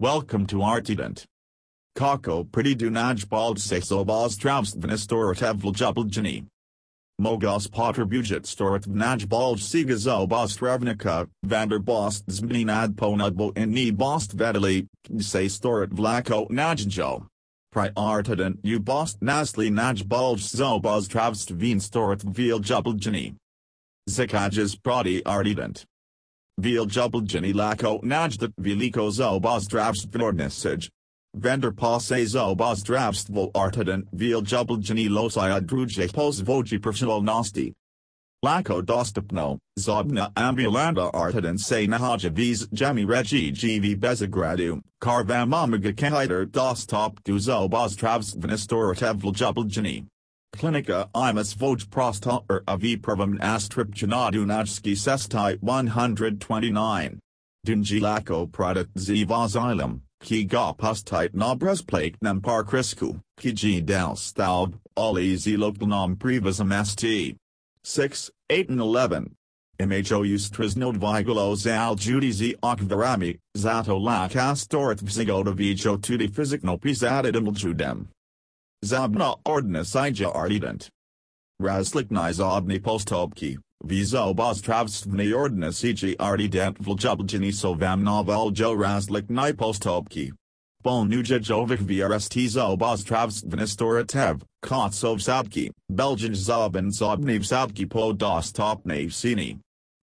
Welcome to Artident. Kako pridunaj baldse sobas travstvnistorotevl jubeljani. Mogos potrebujit storatvnaj baldsigazo bostravnika, vanderbost zminad ponudbo in ni bost vedali, say storat vlako najanjo. Priortident u bost nasli naj bulge zobos travstvin storat vil jubeljani. Zikajas prodi artident. Vil jubeljani lako najdat veliko zobos travstvnornisaj. Vender passe zobos travstvo artident vil jubeljani losaya druje pozvoji profesionalnosti. Lako dostupno, zobna ambulanda artident se nahaja viz jami regi gv bezagradu, karvamamaga kahider dostop du zobos travstvnistorotevl jubeljani. Klinika imus voj prosta er avi pravam astripjanadu najski sestai 129. Dunji lako pradat zivazilum, ki ga pustit na breastplate nam par crisku, ki g dal staub, ali ziloknam privasam st. 6, 8 and 11. Mho ustrisnod vigulos al judizi akvarami, zato la castorat vzigoda vijo tudi physicno pisadidum judem. Zabna ordnis ija ardent. Razlikni zobni postobki, vizo bos travstvni ordnis iji ardent vljubeljani so vam noveljo razlikni postobki. Bolnuja jovic vrst zobos travstvnistoratev, kotsov sabki, belgian zoben zobni sabki po dostopne sini.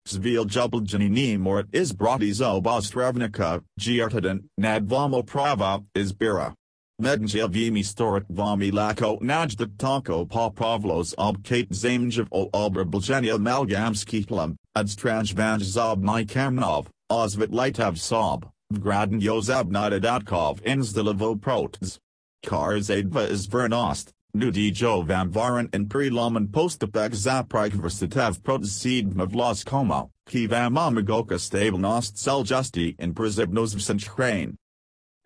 Svil jubeljani ni morat is brati zobos travnika, giartident, nadvamo prava, izbira. Mednja vimi storat vami lako najda tako pa pavlos ob kate zamjev o obrabljenia malgamski plum, adstranj vanj zob my kamnov, ozvit litav sob, vgraden yozab nadatkov inzdilivo prots. Kars adva is vernost, nudi jo van in prelomen postapek zaprik versatav protseed mavlos como, ki vam amagoka stablenost seljusti in prizibnos vsenchrain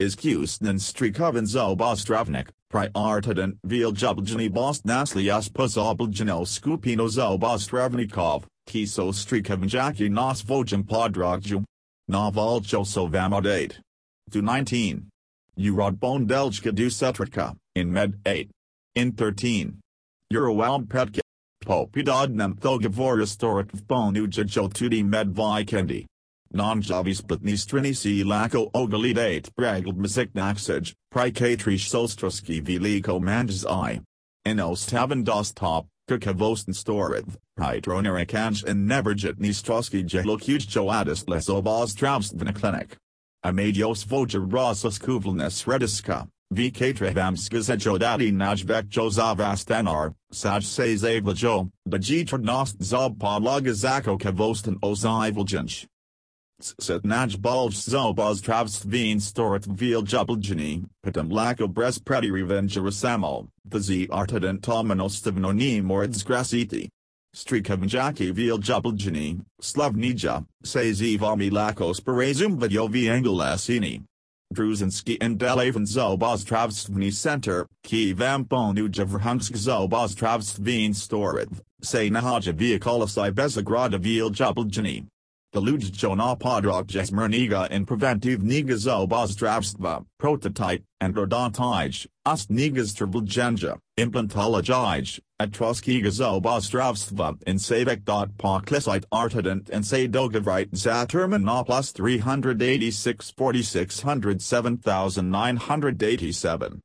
is Kusnan Strikovan Zobostrovnik, Priortident Vil Jubeljani Bost Naslias Puzobeljano Skupino Zobostrovnikov, Kiso Strikovanjaki Nos Vojam Podrogju. Novoljo Sovamodate. Do 19. Urod Bondeljka du Setrika, in Med 8. In 13. Eurowalb Petka. Popidodnam Thogavorastorat Bonuja Jotudi Med Vikendi. Non-javi splitnistrini si lako ogalitate bragl mziknaksaj, prikatrish solstroski veliko manjas i. Inos tavan dostop, kakavosten storav, hydronerikanj and neverjit nistroski jelokuj joadis lesobos travstvna clinic. Amadios voja rosas kuvlnes rediska, vkatrevam skazajodati najvek jozavastanar, saj se zavlajo, bajitradnost zob podlagazako kavosten ozivljanj. Set naj bulge zobos travstveen storat vil jubeljani, patam lako bres preti revengerasamo, the z artident tomanostivnoni mords grasiti. Strikavanjaki jubeljani, slavnija, se zivami lakos perazum vidyovi angulasini. Druzinski and Delavan zobos travstveni center, ki vamponu javrhunsk zobos travstveen storat, se nahaja vehikolasai bezagrada vil jubeljani. Delujo na podrog jesmerniga in preventive nigas obozdravstva, prototype, and rodontij, ust nigas trvljenja, implantologij, atroskigas obozdravstva in savek. Poklisite artident and say dogavite zaterman na plus 386 4600 7987.